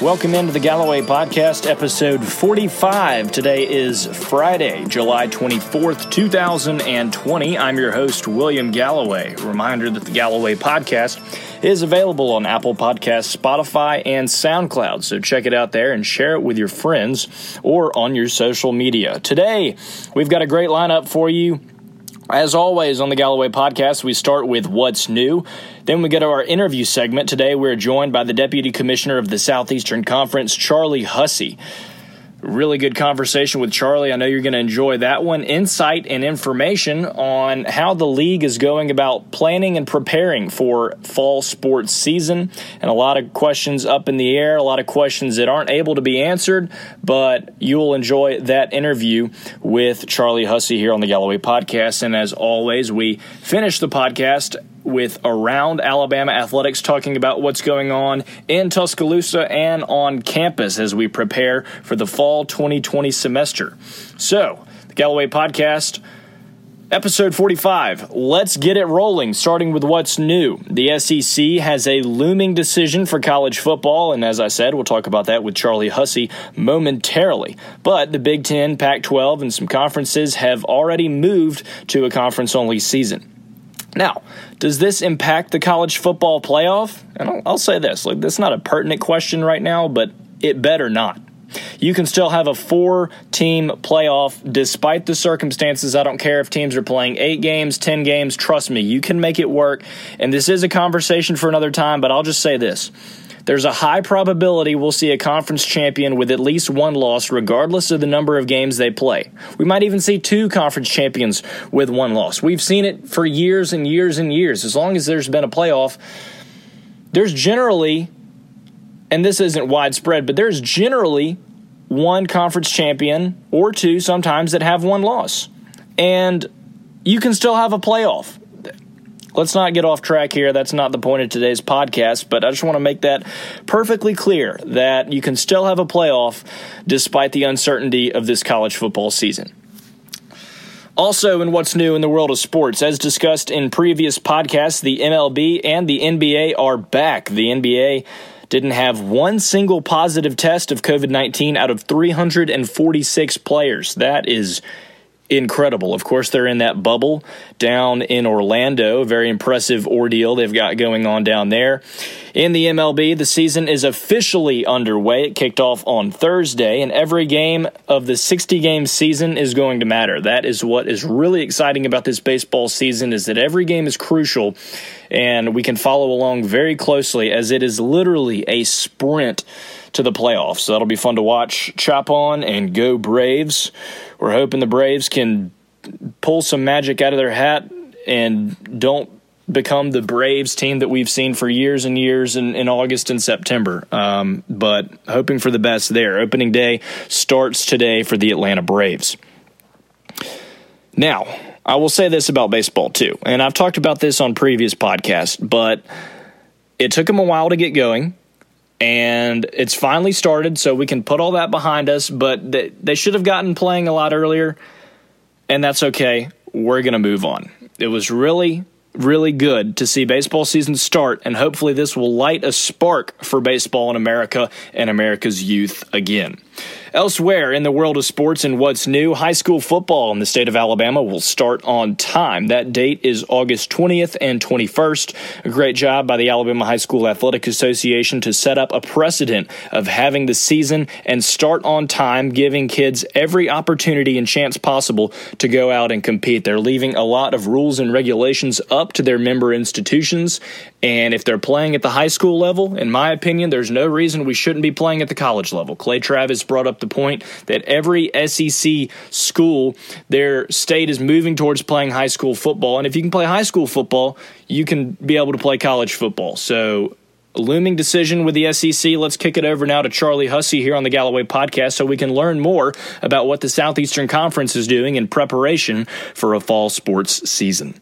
Welcome into the Galloway Podcast, episode 45. Today is Friday, July 24th, 2020. I'm your host, William Galloway. Reminder that the Galloway Podcast is available on Apple Podcasts, Spotify, and SoundCloud. So check it out there and share it with your friends or on your social media. Today, we've got a great lineup for you. As always on the Galloway podcast, we start with what's new. Then we go to our interview segment. Today, we're joined by the Deputy Commissioner of the Southeastern Conference, Charlie Hussey. Really good conversation with Charlie. I know you're going to enjoy that one. Insight and information on how the league is going about planning and preparing for fall sports season. And a lot of questions up in the air, a lot of questions that aren't able to be answered, but you'll enjoy that interview with Charlie Hussey here on the Galloway Podcast. And as always, we finish the podcast with Around Alabama Athletics, talking about what's going on in Tuscaloosa and on campus as we prepare for the fall 2020 semester. So, the Galloway Podcast. Episode 45. Let's get it rolling, starting with what's new. The SEC has a looming decision for college football, and as I said, we'll talk about that with Charlie Hussey momentarily. But the Big Ten, Pac 12, and some conferences have already moved to a conference only season. Now, does this impact the college football playoff? And I'll, I'll say this: like, that's not a pertinent question right now, but it better not. You can still have a four team playoff despite the circumstances. I don't care if teams are playing eight games, 10 games. Trust me, you can make it work. And this is a conversation for another time, but I'll just say this. There's a high probability we'll see a conference champion with at least one loss, regardless of the number of games they play. We might even see two conference champions with one loss. We've seen it for years and years and years. As long as there's been a playoff, there's generally, and this isn't widespread, but there's generally one conference champion or two sometimes that have one loss. And you can still have a playoff let's not get off track here. That's not the point of today's podcast, but I just want to make that perfectly clear that you can still have a playoff despite the uncertainty of this college football season. Also, in what's new in the world of sports, as discussed in previous podcasts, the MLB and the NBA are back. The NBA didn't have one single positive test of COVID 19 out of 346 players. That is incredible. Of course, they're in that bubble down in Orlando. Very impressive ordeal they've got going on down there. In the MLB, the season is officially underway. It kicked off on Thursday, and every game of the 60 game season is going to matter. That is what is really exciting about this baseball season is that every game is crucial and we can follow along very closely as it is literally a sprint to the playoffs. So that'll be fun to watch. Chop on and go Braves. We're hoping the Braves can pull some magic out of their hat and don't become the Braves team that we've seen for years and years in, in August and September. Um, but hoping for the best there. Opening day starts today for the Atlanta Braves. Now, I will say this about baseball too, and I've talked about this on previous podcasts, but it took them a while to get going and it's finally started, so we can put all that behind us. But they, they should have gotten playing a lot earlier, and that's okay. We're going to move on. It was really, really good to see baseball season start, and hopefully, this will light a spark for baseball in America and America's youth again. Elsewhere in the world of sports and what's new, high school football in the state of Alabama will start on time. That date is August 20th and 21st. A great job by the Alabama High School Athletic Association to set up a precedent of having the season and start on time, giving kids every opportunity and chance possible to go out and compete. They're leaving a lot of rules and regulations up to their member institutions. And if they're playing at the high school level, in my opinion, there's no reason we shouldn't be playing at the college level. Clay Travis brought up the point that every SEC school, their state is moving towards playing high school football. And if you can play high school football, you can be able to play college football. So, looming decision with the SEC. Let's kick it over now to Charlie Hussey here on the Galloway podcast so we can learn more about what the Southeastern Conference is doing in preparation for a fall sports season.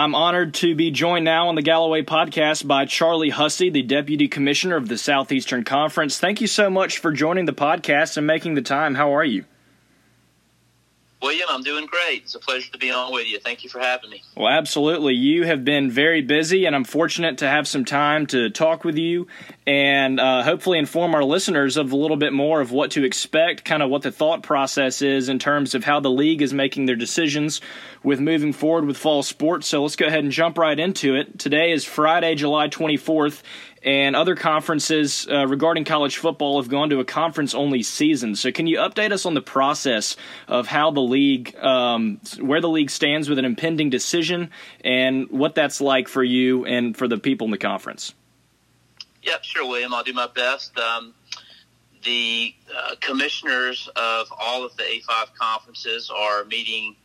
I'm honored to be joined now on the Galloway podcast by Charlie Hussey, the Deputy Commissioner of the Southeastern Conference. Thank you so much for joining the podcast and making the time. How are you? William, I'm doing great. It's a pleasure to be on with you. Thank you for having me. Well, absolutely. You have been very busy, and I'm fortunate to have some time to talk with you and uh, hopefully inform our listeners of a little bit more of what to expect, kind of what the thought process is in terms of how the league is making their decisions with moving forward with fall sports. So let's go ahead and jump right into it. Today is Friday, July 24th, and other conferences uh, regarding college football have gone to a conference only season. So, can you update us on the process of how the league, um, where the league stands with an impending decision, and what that's like for you and for the people in the conference? Yep, sure, William. I'll do my best. Um, the uh, commissioners of all of the A5 conferences are meeting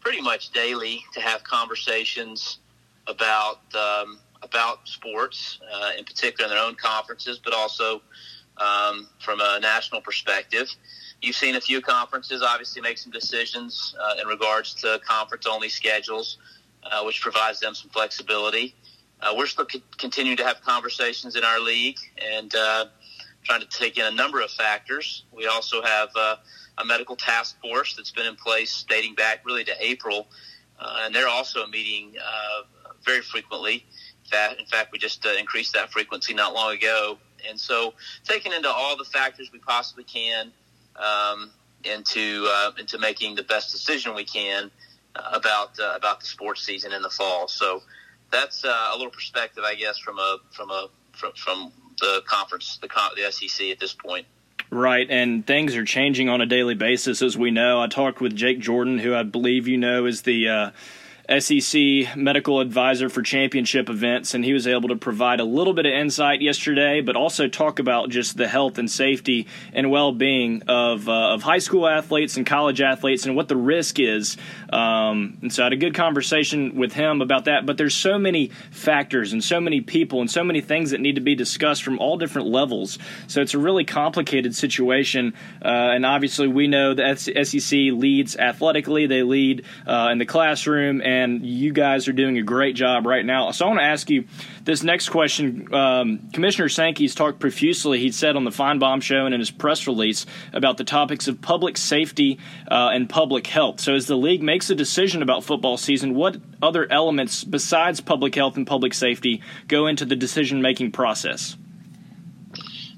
pretty much daily to have conversations about um, about sports, uh, in particular in their own conferences, but also um, from a national perspective. You've seen a few conferences obviously make some decisions uh, in regards to conference only schedules, uh, which provides them some flexibility. Uh, we're still co- continuing to have conversations in our league and uh, trying to take in a number of factors. We also have uh, a medical task force that's been in place dating back really to April, and they're also meeting very frequently that. In fact, we just uh, increased that frequency not long ago. And so, taking into all the factors we possibly can um, into uh, into making the best decision we can uh, about uh, about the sports season in the fall. So that's uh, a little perspective, I guess, from a from a from, from the conference, the the SEC at this point. Right, and things are changing on a daily basis, as we know. I talked with Jake Jordan, who I believe you know is the uh, SEC medical advisor for championship events, and he was able to provide a little bit of insight yesterday, but also talk about just the health and safety and well being of, uh, of high school athletes and college athletes and what the risk is. Um, and so I had a good conversation with him about that, but there's so many factors and so many people and so many things that need to be discussed from all different levels. So it's a really complicated situation, uh, and obviously we know the SEC leads athletically, they lead uh, in the classroom, and and you guys are doing a great job right now. So I want to ask you this next question. Um, Commissioner Sankey's talked profusely, he said on the Finebaum show and in his press release, about the topics of public safety uh, and public health. So as the league makes a decision about football season, what other elements besides public health and public safety go into the decision making process?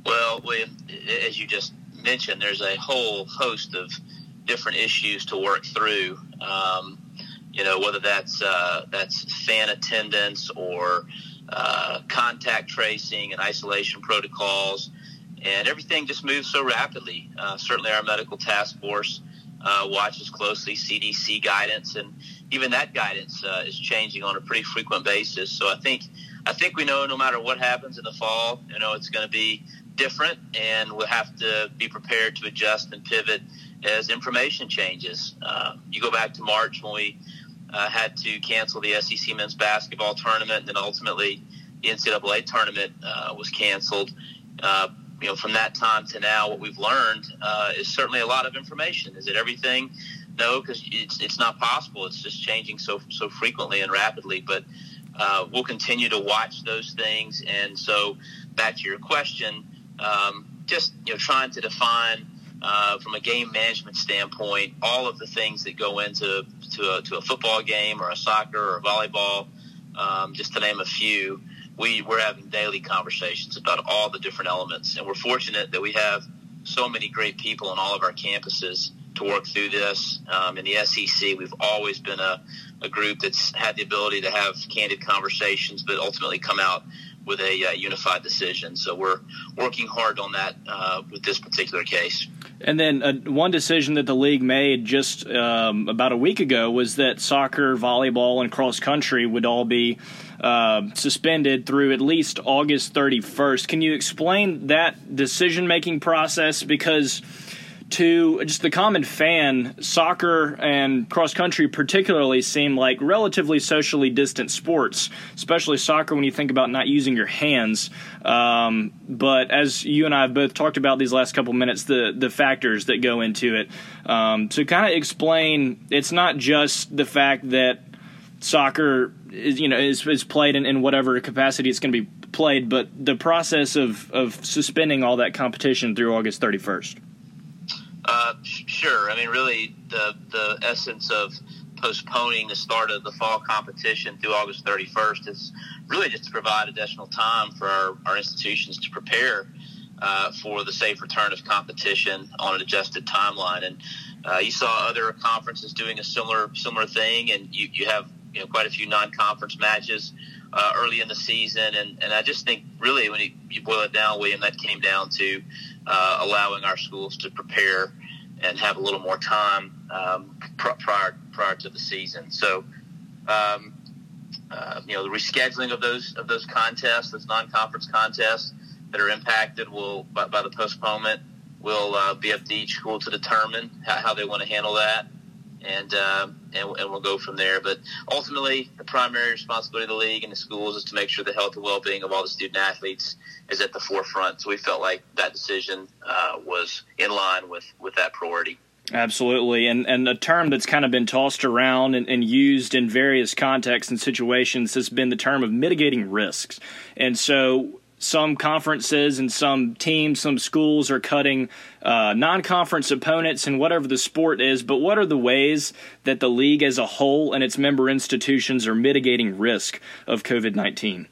Well, as you just mentioned, there's a whole host of different issues to work through. Um, you know, whether that's uh, that's fan attendance or uh, contact tracing and isolation protocols, and everything just moves so rapidly. Uh, certainly, our medical task force uh, watches closely CDC guidance, and even that guidance uh, is changing on a pretty frequent basis. So I think I think we know no matter what happens in the fall, you know, it's going to be different, and we'll have to be prepared to adjust and pivot as information changes. Uh, you go back to March when we uh, had to cancel the SEC men's basketball tournament, and then ultimately the NCAA tournament uh, was canceled. Uh, you know, from that time to now, what we've learned uh, is certainly a lot of information. Is it everything? No, because it's it's not possible. It's just changing so so frequently and rapidly. But uh, we'll continue to watch those things. And so, back to your question, um, just you know, trying to define uh, from a game management standpoint, all of the things that go into to a, to a football game or a soccer or a volleyball, um, just to name a few, we, we're having daily conversations about all the different elements. And we're fortunate that we have so many great people on all of our campuses to work through this. Um, in the SEC, we've always been a, a group that's had the ability to have candid conversations, but ultimately come out with a uh, unified decision. So we're working hard on that uh, with this particular case. And then uh, one decision that the league made just um, about a week ago was that soccer, volleyball, and cross country would all be uh, suspended through at least August 31st. Can you explain that decision making process? Because to just the common fan, soccer and cross country particularly seem like relatively socially distant sports, especially soccer when you think about not using your hands. Um, but as you and I have both talked about these last couple minutes, the the factors that go into it. Um, to kind of explain, it's not just the fact that soccer is you know is, is played in, in whatever capacity it's going to be played, but the process of of suspending all that competition through August thirty first. Uh, sure. I mean, really, the the essence of postponing the start of the fall competition through August 31st is really just to provide additional time for our, our institutions to prepare uh, for the safe return of competition on an adjusted timeline. And uh, you saw other conferences doing a similar similar thing, and you, you have you know quite a few non-conference matches uh, early in the season. And, and I just think really when you, you boil it down, William, that came down to uh, allowing our schools to prepare and have a little more time um, prior prior to the season. So. Um, uh, you know, the rescheduling of those of those contests, those non-conference contests that are impacted, will by, by the postponement, will uh, be up to each school to determine how, how they want to handle that, and, uh, and and we'll go from there. But ultimately, the primary responsibility of the league and the schools is to make sure the health and well-being of all the student athletes is at the forefront. So we felt like that decision uh, was in line with with that priority. Absolutely, and and a term that's kind of been tossed around and, and, used in various contexts and situations has been the term of mitigating risks. And so, some conferences and some teams, some schools are cutting uh, non-conference opponents and whatever the sport is. But what are the ways that the league as a whole and its member institutions are mitigating risk of COVID nineteen?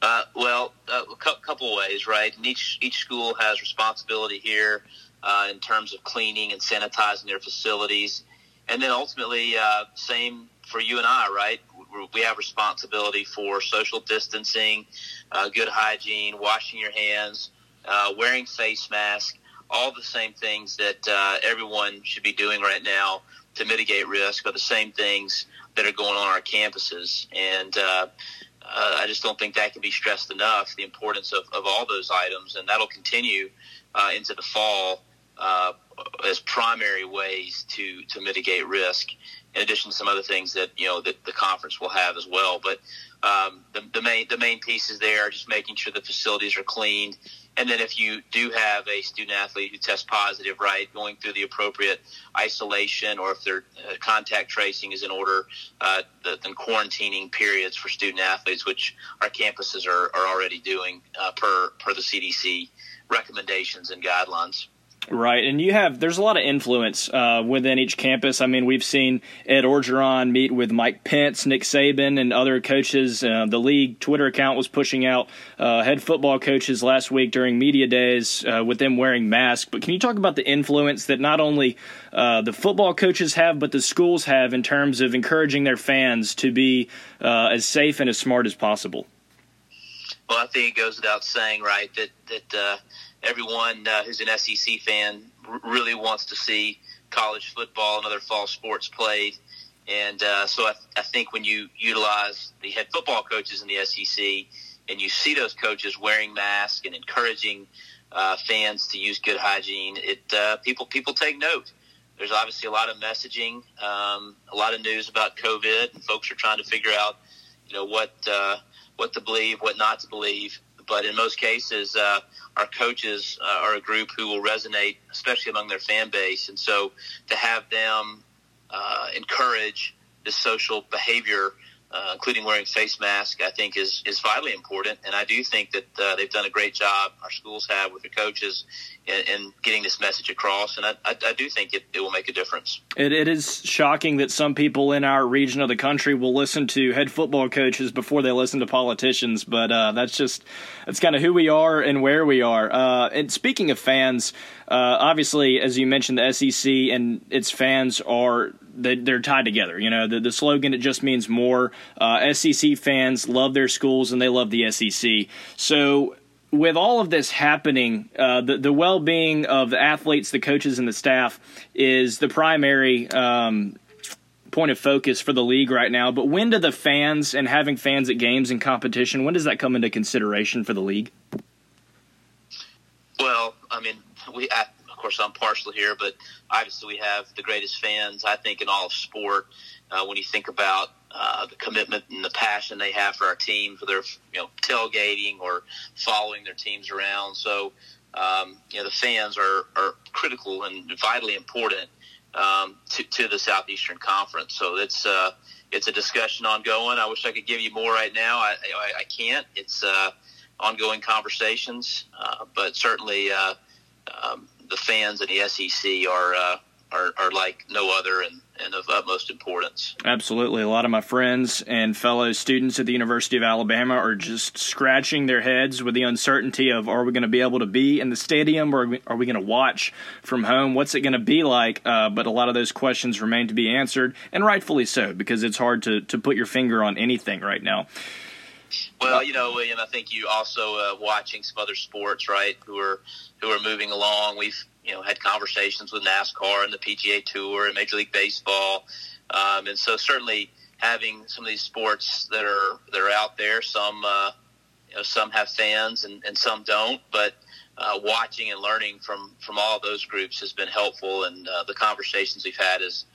Uh, well, uh, a couple ways, right? And each each school has responsibility here uh, in terms of cleaning and sanitizing their facilities. And then ultimately, uh, same for you and I, right? We have responsibility for social distancing, uh, good hygiene, washing your hands, uh, wearing face masks, all the same things that uh, everyone should be doing right now to mitigate risk are the same things that are going on our campuses. And uh, uh, I just don't think that can be stressed enough, the importance of, of all those items. And that'll continue uh, into the fall as primary ways to to mitigate risk. In addition to some other things that you know that the conference will have as well, but um, the, the main the main pieces there are just making sure the facilities are cleaned, and then if you do have a student athlete who tests positive, right, going through the appropriate isolation, or if their uh, contact tracing is in order, uh, the, then quarantining periods for student athletes, which our campuses are, are already doing uh, per per the CDC recommendations and guidelines. Right, and you have there's a lot of influence uh, within each campus. I mean, we've seen Ed Orgeron meet with Mike Pence, Nick Saban, and other coaches. Uh, the league Twitter account was pushing out uh, head football coaches last week during media days uh, with them wearing masks. But can you talk about the influence that not only uh, the football coaches have, but the schools have in terms of encouraging their fans to be uh, as safe and as smart as possible? Well, I think it goes without saying, right, that that everyone uh, who's an SEC fan r- really wants to see college football and other fall sports played. And uh, so I, I think when you utilize the head football coaches in the SEC and you see those coaches wearing masks and encouraging uh, fans to use good hygiene, it uh, people people take note. There's obviously a lot of messaging, um, a lot of news about COVID, and folks are trying to figure out, you know, what uh, what to believe, what not to believe. But in most cases, uh, our coaches uh, are a group who will resonate, especially among their fan base. And so to have them uh, encourage this social behavior, uh, including wearing face masks, I think is, is vitally important. And I do think that uh, they've done a great job, our schools have with their coaches in, getting this message across. And I, I, I do think it, it will make a difference. It, it is shocking that some people in our region of the country will listen to head football coaches before they listen to politicians, but uh, that's just that's kind of who we are and where we are. Uh, and speaking of fans, uh, obviously, as you mentioned, the SEC and its fans are they, are tied together. You know, the, the slogan it just means more. Uh, SEC fans love their schools and they love the SEC. So with all of this happening, uh, the the well being of the athletes, the coaches, and the staff is the primary um, point of focus for the league right now. But when do the fans and having fans at games and competition when does that come into consideration for the league? Well, I mean, we I, of course I'm partial here, but obviously we have the greatest fans I think in all of sport. Uh, when you think about uh, the commitment and the passion they have for our team, for their you know tailgating or following their teams around. So um, you know the fans are, are critical and vitally important um, to, to the Southeastern Conference. So it's uh, it's a discussion ongoing. I wish I could give you more right now. I I, I can't. It's uh, ongoing conversations, uh, but certainly uh, um, the fans in the SEC are uh, are, are like no other and, and of utmost importance. Absolutely. A lot of my friends and fellow students at the University of Alabama are just scratching their heads with the uncertainty of are we going to be able to be in the stadium or are we going to watch from home? What's it going to be like? Uh, but a lot of those questions remain to be answered, and rightfully so, because it's hard to, to put your finger on anything right now. Well, you know, William, I think you also uh, watching some other sports, right? Who are who are moving along. We've you know had conversations with NASCAR and the PGA Tour and Major League Baseball, um, and so certainly having some of these sports that are that are out there. Some uh, you know some have fans and, and some don't, but uh, watching and learning from from all those groups has been helpful, and uh, the conversations we've had is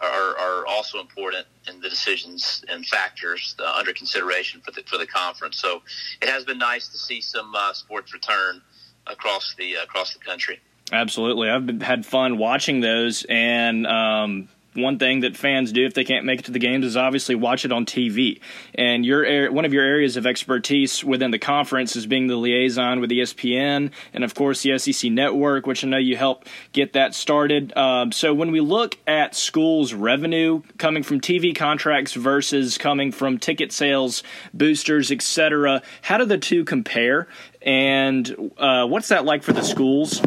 are, are also important in the decisions and factors uh, under consideration for the for the conference. So it has been nice to see some uh, sports return across the across the country. Absolutely, I've been, had fun watching those, and um, one thing that fans do if they can't make it to the games is obviously watch it on TV. And your one of your areas of expertise within the conference is being the liaison with ESPN and of course the SEC Network, which I know you help get that started. Um, so when we look at schools' revenue coming from TV contracts versus coming from ticket sales, boosters, etc., how do the two compare? And uh, what's that like for the schools?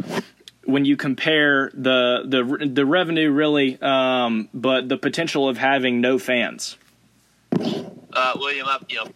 When you compare the the the revenue really, um, but the potential of having no fans. Uh, William, I, you know,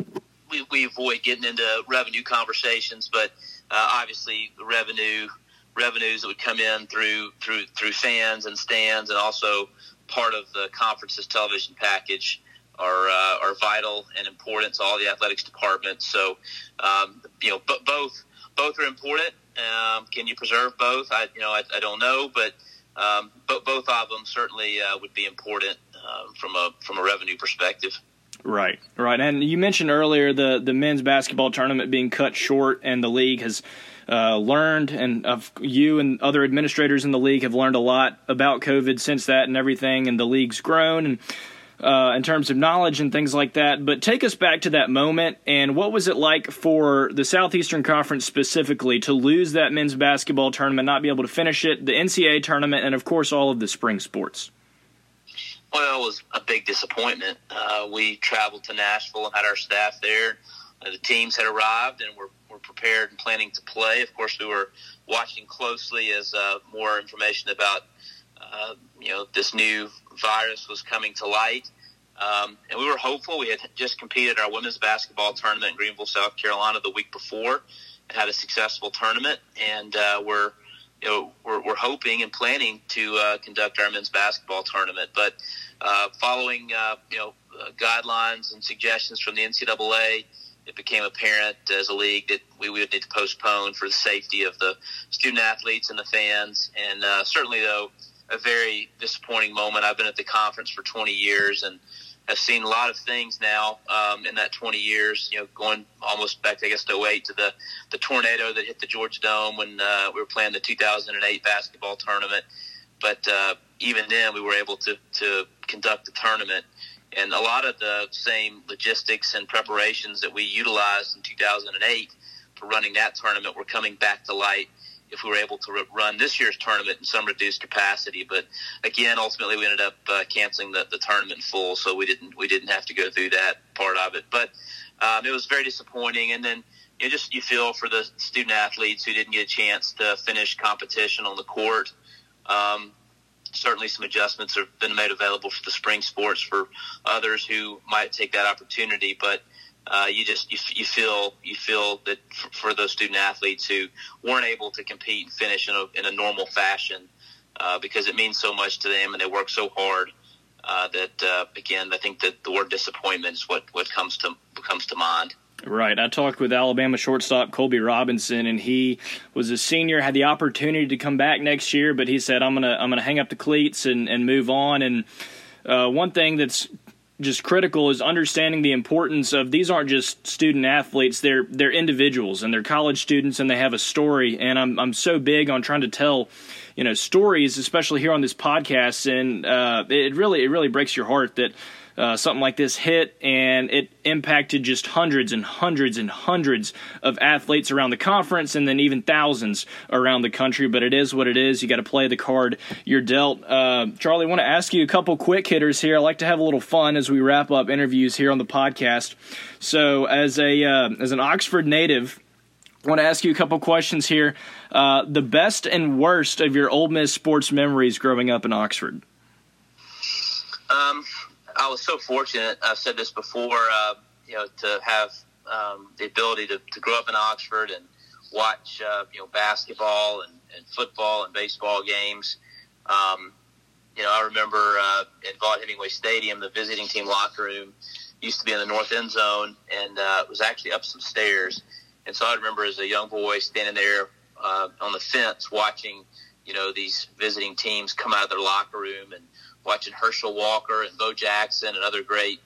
we, we avoid getting into revenue conversations, but uh, obviously revenue revenues that would come in through through through fans and stands, and also part of the conference's television package are uh, are vital and important to all the athletics departments. So, um, you know, b- both both are important. Um, can you preserve both? I you know I, I don't know, but um, but both of them certainly uh, would be important um, from a from a revenue perspective. Right, right. And you mentioned earlier the the men's basketball tournament being cut short, and the league has. Uh, learned, and of you and other administrators in the league have learned a lot about COVID since that and everything, and the league's grown. And uh, in terms of knowledge and things like that. But take us back to that moment and what was it like for the Southeastern Conference specifically to lose that men's basketball tournament, not be able to finish it, the NCAA tournament, and of course all of the spring sports? Well, it was a big disappointment. Uh, we traveled to Nashville and had our staff there. Uh, the teams had arrived and were, were prepared and planning to play. Of course, we were watching closely as uh, more information about uh, you know this new virus was coming to light. Um, and we were hopeful. We had just competed our women's basketball tournament in Greenville, South Carolina, the week before, and had a successful tournament. And uh, we're, you know, we're, we're hoping and planning to uh, conduct our men's basketball tournament. But uh, following, uh, you know, uh, guidelines and suggestions from the NCAA, it became apparent as a league that we would need to postpone for the safety of the student athletes and the fans. And uh, certainly, though a very disappointing moment. I've been at the conference for 20 years and have seen a lot of things now um, in that 20 years. You know, going almost back, I guess, to 08 to the the tornado that hit the Georgia Dome when uh, we were playing the 2008 basketball tournament. But uh, even then, we were able to to conduct the tournament. And a lot of the same logistics and preparations that we utilized in 2008 for running that tournament were coming back to light if we were able to run this year's tournament in some reduced capacity. But again, ultimately, we ended up uh, canceling the, the tournament full, so we didn't we didn't have to go through that part of it. But um, it was very disappointing, and then you know, just you feel for the student athletes who didn't get a chance to finish competition on the court. Um, certainly, some adjustments have been made available for the spring sports for others who might take that opportunity, but uh, you just you, you feel you feel that for, for, those student athletes who weren't able to compete and finish in a, in a normal fashion uh, because it means so much to them and they work so hard uh, that uh, again I think that the word disappointment is what what comes to comes to mind. Right. I talked with Alabama shortstop Colby Robinson, and he was a senior, had the opportunity to come back next year, but he said, "I'm gonna I'm gonna hang up the cleats and and move on." And uh, one thing that's just critical is understanding the importance of these aren't just student athletes they're they're individuals and they're college students and they have a story. And I'm I'm so big on trying to tell you know stories especially here on this podcast. And uh, it really it really breaks your heart that uh, something like this hit, and it impacted just hundreds and hundreds and hundreds of athletes around the conference, and then even thousands around the country. But it is what it is. You got to play the card you're dealt. Uh, Charlie, I want to ask you a couple quick hitters here. I like to have a little fun as we wrap up interviews here on the podcast. So, as a uh, as an Oxford native. I want to ask you a couple questions here. Uh, the best and worst of your Ole Miss sports memories growing up in Oxford. Um, I was so fortunate. I've said this before. Uh, you know, to have um, the ability to, to grow up in Oxford and watch uh, you know basketball and, and football and baseball games. Um, you know, I remember uh, at Vaught Hemingway Stadium, the visiting team locker room used to be in the north end zone, and uh, it was actually up some stairs. And so I remember as a young boy standing there uh, on the fence watching, you know, these visiting teams come out of their locker room and watching Herschel Walker and Bo Jackson and other great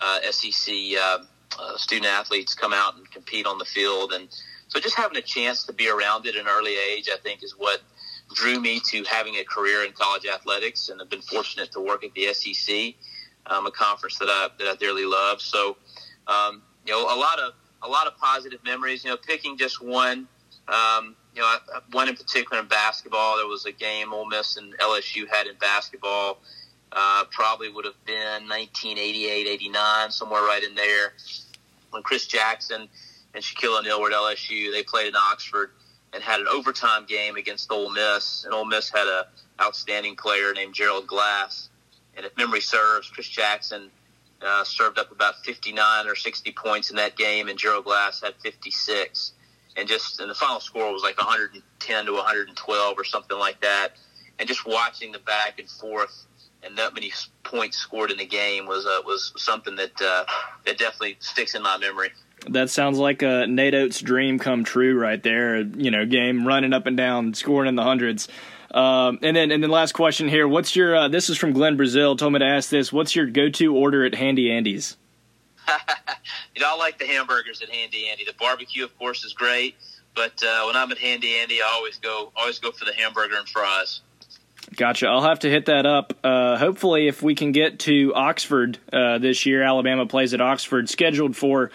uh, SEC uh, uh, student athletes come out and compete on the field. And so just having a chance to be around it at an early age, I think, is what drew me to having a career in college athletics. And I've been fortunate to work at the SEC, um, a conference that I, that I dearly love. So, um, you know, a lot of a lot of positive memories. You know, picking just one. Um, you know, one in particular in basketball. There was a game Ole Miss and LSU had in basketball uh, probably would have been 1988, 89, somewhere right in there. When Chris Jackson and Shaquille O'Neal were at LSU, they played in Oxford and had an overtime game against Ole Miss. And Ole Miss had a outstanding player named Gerald Glass. And if memory serves, Chris Jackson uh, served up about 59 or 60 points in that game, and Gerald Glass had 56. And just and the final score was like 110 to 112 or something like that. And just watching the back and forth and that many points scored in the game was uh, was something that uh, that definitely sticks in my memory. That sounds like a Nate Oats' dream come true right there. You know, game running up and down, scoring in the hundreds. Um, and then, and then last question here. What's your? Uh, this is from Glenn Brazil. Told me to ask this. What's your go-to order at Handy Andy's? you know, I like the hamburgers at Handy Andy. The barbecue, of course, is great. But uh, when I'm at Handy Andy, I always go always go for the hamburger and fries. Gotcha. I'll have to hit that up. Uh, hopefully, if we can get to Oxford uh, this year, Alabama plays at Oxford, scheduled for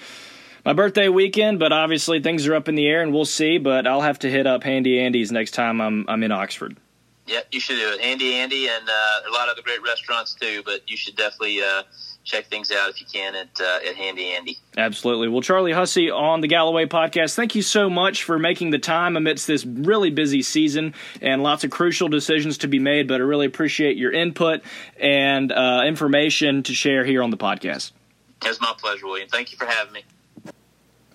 my birthday weekend. But obviously, things are up in the air, and we'll see. But I'll have to hit up Handy Andy's next time I'm I'm in Oxford. Yep, you should do it. Handy Andy, and uh, a lot of the great restaurants too. But you should definitely uh, check things out if you can at uh, at Handy Andy. Absolutely. Well, Charlie Hussey on the Galloway podcast, thank you so much for making the time amidst this really busy season and lots of crucial decisions to be made. But I really appreciate your input and uh, information to share here on the podcast. It's my pleasure, William. Thank you for having me.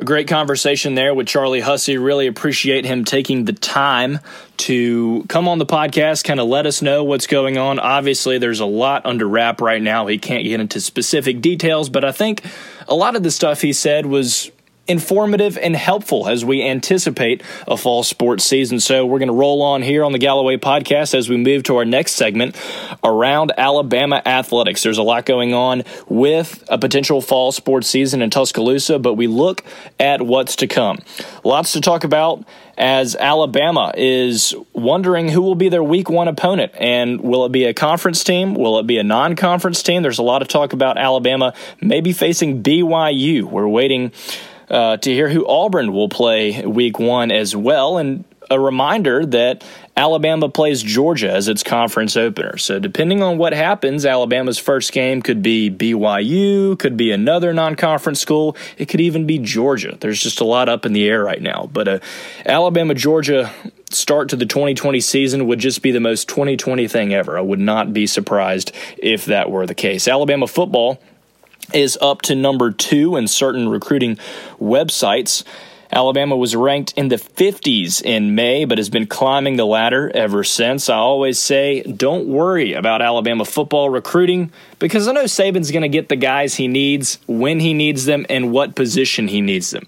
A great conversation there with Charlie Hussey. Really appreciate him taking the time to come on the podcast, kind of let us know what's going on. Obviously, there's a lot under wrap right now. He can't get into specific details, but I think a lot of the stuff he said was informative and helpful as we anticipate a fall sports season. So we're going to roll on here on the Galloway podcast as we move to our next segment around Alabama athletics. There's a lot going on with a potential fall sports season in Tuscaloosa, but we look at what's to come. Lots to talk about as Alabama is wondering who will be their week one opponent. And will it be a conference team? Will it be a non conference team? There's a lot of talk about Alabama maybe facing BYU. We're waiting uh, to hear who Auburn will play week one as well. And a reminder that Alabama plays Georgia as its conference opener. So, depending on what happens, Alabama's first game could be BYU, could be another non conference school, it could even be Georgia. There's just a lot up in the air right now. But uh, Alabama Georgia start to the 2020 season would just be the most 2020 thing ever. I would not be surprised if that were the case. Alabama football is up to number two in certain recruiting websites. Alabama was ranked in the 50s in May, but has been climbing the ladder ever since. I always say, don't worry about Alabama football recruiting because I know Saban's going to get the guys he needs, when he needs them, and what position he needs them.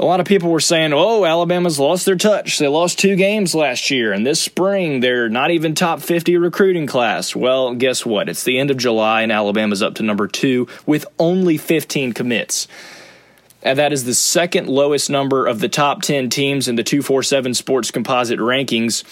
A lot of people were saying, oh, Alabama's lost their touch. They lost two games last year, and this spring they're not even top 50 recruiting class. Well, guess what? It's the end of July, and Alabama's up to number two with only 15 commits. And that is the second lowest number of the top 10 teams in the 247 Sports Composite rankings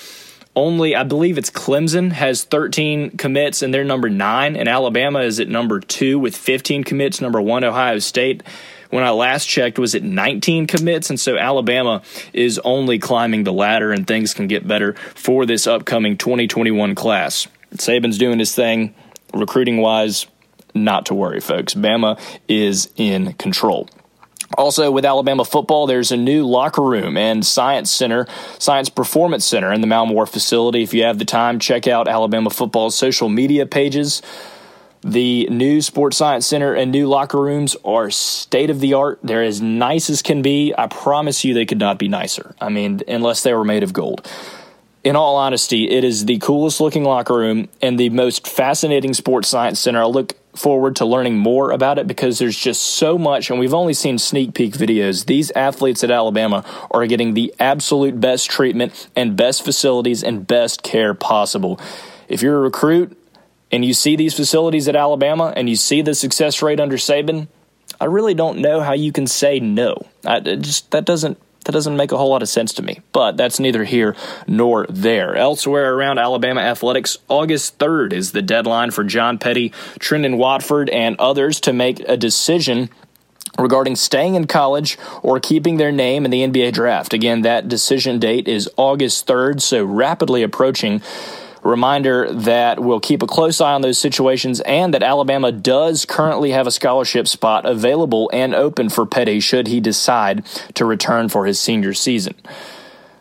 only I believe it's Clemson has 13 commits and they're number 9 and Alabama is at number 2 with 15 commits number 1 Ohio State when I last checked was at 19 commits? And so Alabama is only climbing the ladder and things can get better for this upcoming 2021 class. Saban's doing his thing. Recruiting wise not to worry folks. Bama is in control. Also, with Alabama football, there's a new locker room and science center, science performance center in the Mal Moore facility. If you have the time, check out Alabama football's social media pages. The new sports science center and new locker rooms are state of the art. They're as nice as can be. I promise you, they could not be nicer. I mean, unless they were made of gold. In all honesty, it is the coolest looking locker room and the most fascinating sports science center. I look forward to learning more about it because there's just so much, and we've only seen sneak peek videos. These athletes at Alabama are getting the absolute best treatment and best facilities and best care possible. If you're a recruit and you see these facilities at Alabama and you see the success rate under Saban, I really don't know how you can say no. I, just that doesn't that doesn't make a whole lot of sense to me, but that's neither here nor there. Elsewhere around Alabama athletics, August 3rd is the deadline for John Petty, Trendon Watford, and others to make a decision regarding staying in college or keeping their name in the NBA draft. Again, that decision date is August 3rd, so rapidly approaching reminder that we'll keep a close eye on those situations and that Alabama does currently have a scholarship spot available and open for Petty should he decide to return for his senior season.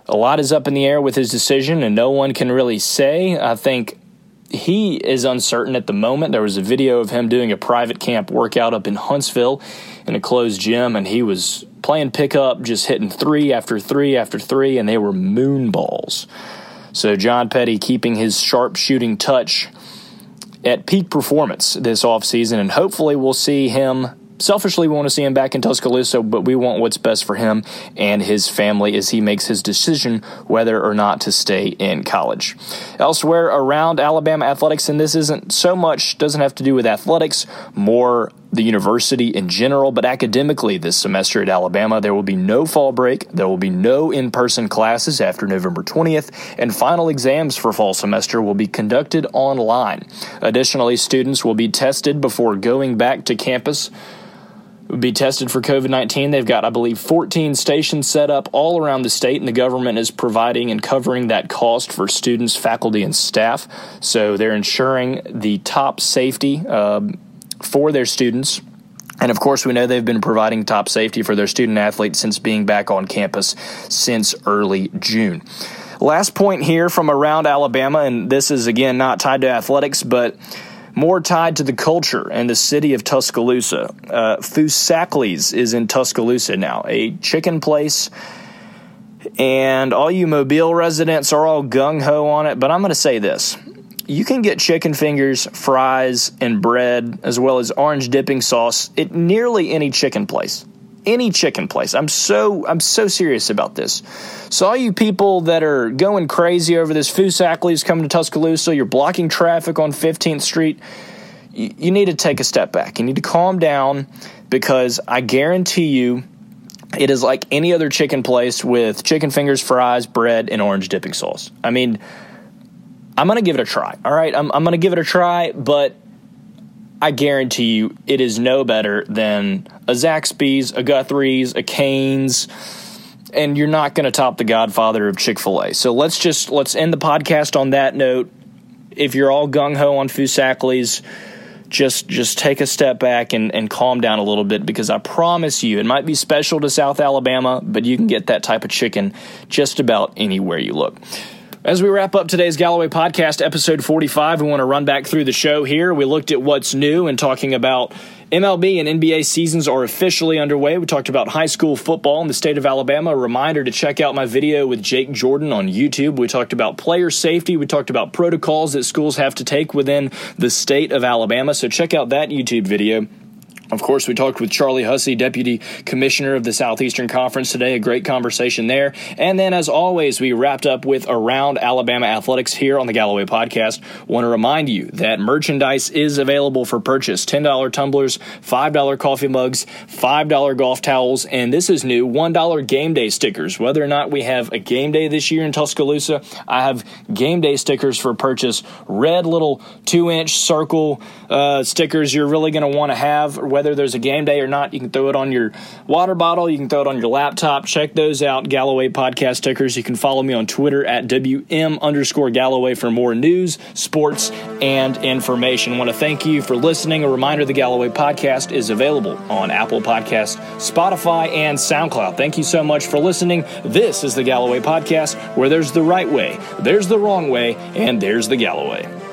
A lot is up in the air with his decision, and no one can really say. I think he is uncertain at the moment. There was a video of him doing a private camp workout up in Huntsville in a closed gym, and he was playing pickup, just hitting three after three after three, and they were moon balls. So John Petty keeping his sharp shooting touch at peak performance this offseason, and hopefully we'll see him selfishly we want to see him back in Tuscaloosa, but we want what's best for him and his family as he makes his decision whether or not to stay in college. Elsewhere around Alabama athletics, and this isn't so much, doesn't have to do with athletics, more the university in general, but academically this semester at Alabama, there will be no fall break, there will be no in person classes after November 20th, and final exams for fall semester will be conducted online. Additionally, students will be tested before going back to campus be tested for COVID 19. They've got, I believe, 14 stations set up all around the state, and the government is providing and covering that cost for students, faculty, and staff. So they're ensuring the top safety um, for their students. And of course, we know they've been providing top safety for their student athletes since being back on campus since early June. Last point here from around Alabama, and this is again not tied to athletics, but more tied to the culture and the city of Tuscaloosa. Uh, Foosackly's is in Tuscaloosa now, a chicken place. And all you Mobile residents are all gung ho on it, but I'm going to say this. You can get chicken fingers, fries, and bread, as well as orange dipping sauce at nearly any chicken place any chicken place. I'm so I'm so serious about this. So all you people that are going crazy over this Foosackly's coming to Tuscaloosa, you're blocking traffic on 15th Street. You, you need to take a step back. You need to calm down because I guarantee you it is like any other chicken place with chicken fingers, fries, bread, and orange dipping sauce. I mean, I'm going to give it a try. All right, I'm, I'm going to give it a try, but I guarantee you it is no better than a Zaxby's, a Guthrie's, a Cane's, and you're not going to top the godfather of Chick-fil-A. So let's just let's end the podcast on that note. If you're all gung ho on Foosackly's, just just take a step back and, and calm down a little bit because I promise you it might be special to South Alabama, but you can get that type of chicken just about anywhere you look. As we wrap up today's Galloway podcast, episode 45, we want to run back through the show here. We looked at what's new and talking about MLB and NBA seasons are officially underway. We talked about high school football in the state of Alabama. A reminder to check out my video with Jake Jordan on YouTube. We talked about player safety. We talked about protocols that schools have to take within the state of Alabama. So check out that YouTube video. Of course, we talked with Charlie Hussey, Deputy Commissioner of the Southeastern Conference today. A great conversation there. And then, as always, we wrapped up with Around Alabama Athletics here on the Galloway Podcast. Want to remind you that merchandise is available for purchase $10 tumblers, $5 coffee mugs, $5 golf towels, and this is new $1 game day stickers. Whether or not we have a game day this year in Tuscaloosa, I have game day stickers for purchase. Red little two inch circle uh, stickers you're really going to want to have whether there's a game day or not. You can throw it on your water bottle, you can throw it on your laptop. Check those out, Galloway Podcast Tickers. You can follow me on Twitter at WM underscore Galloway for more news, sports, and information. I want to thank you for listening. A reminder the Galloway Podcast is available on Apple Podcast, Spotify, and SoundCloud. Thank you so much for listening. This is the Galloway Podcast, where there's the right way, there's the wrong way, and there's the Galloway.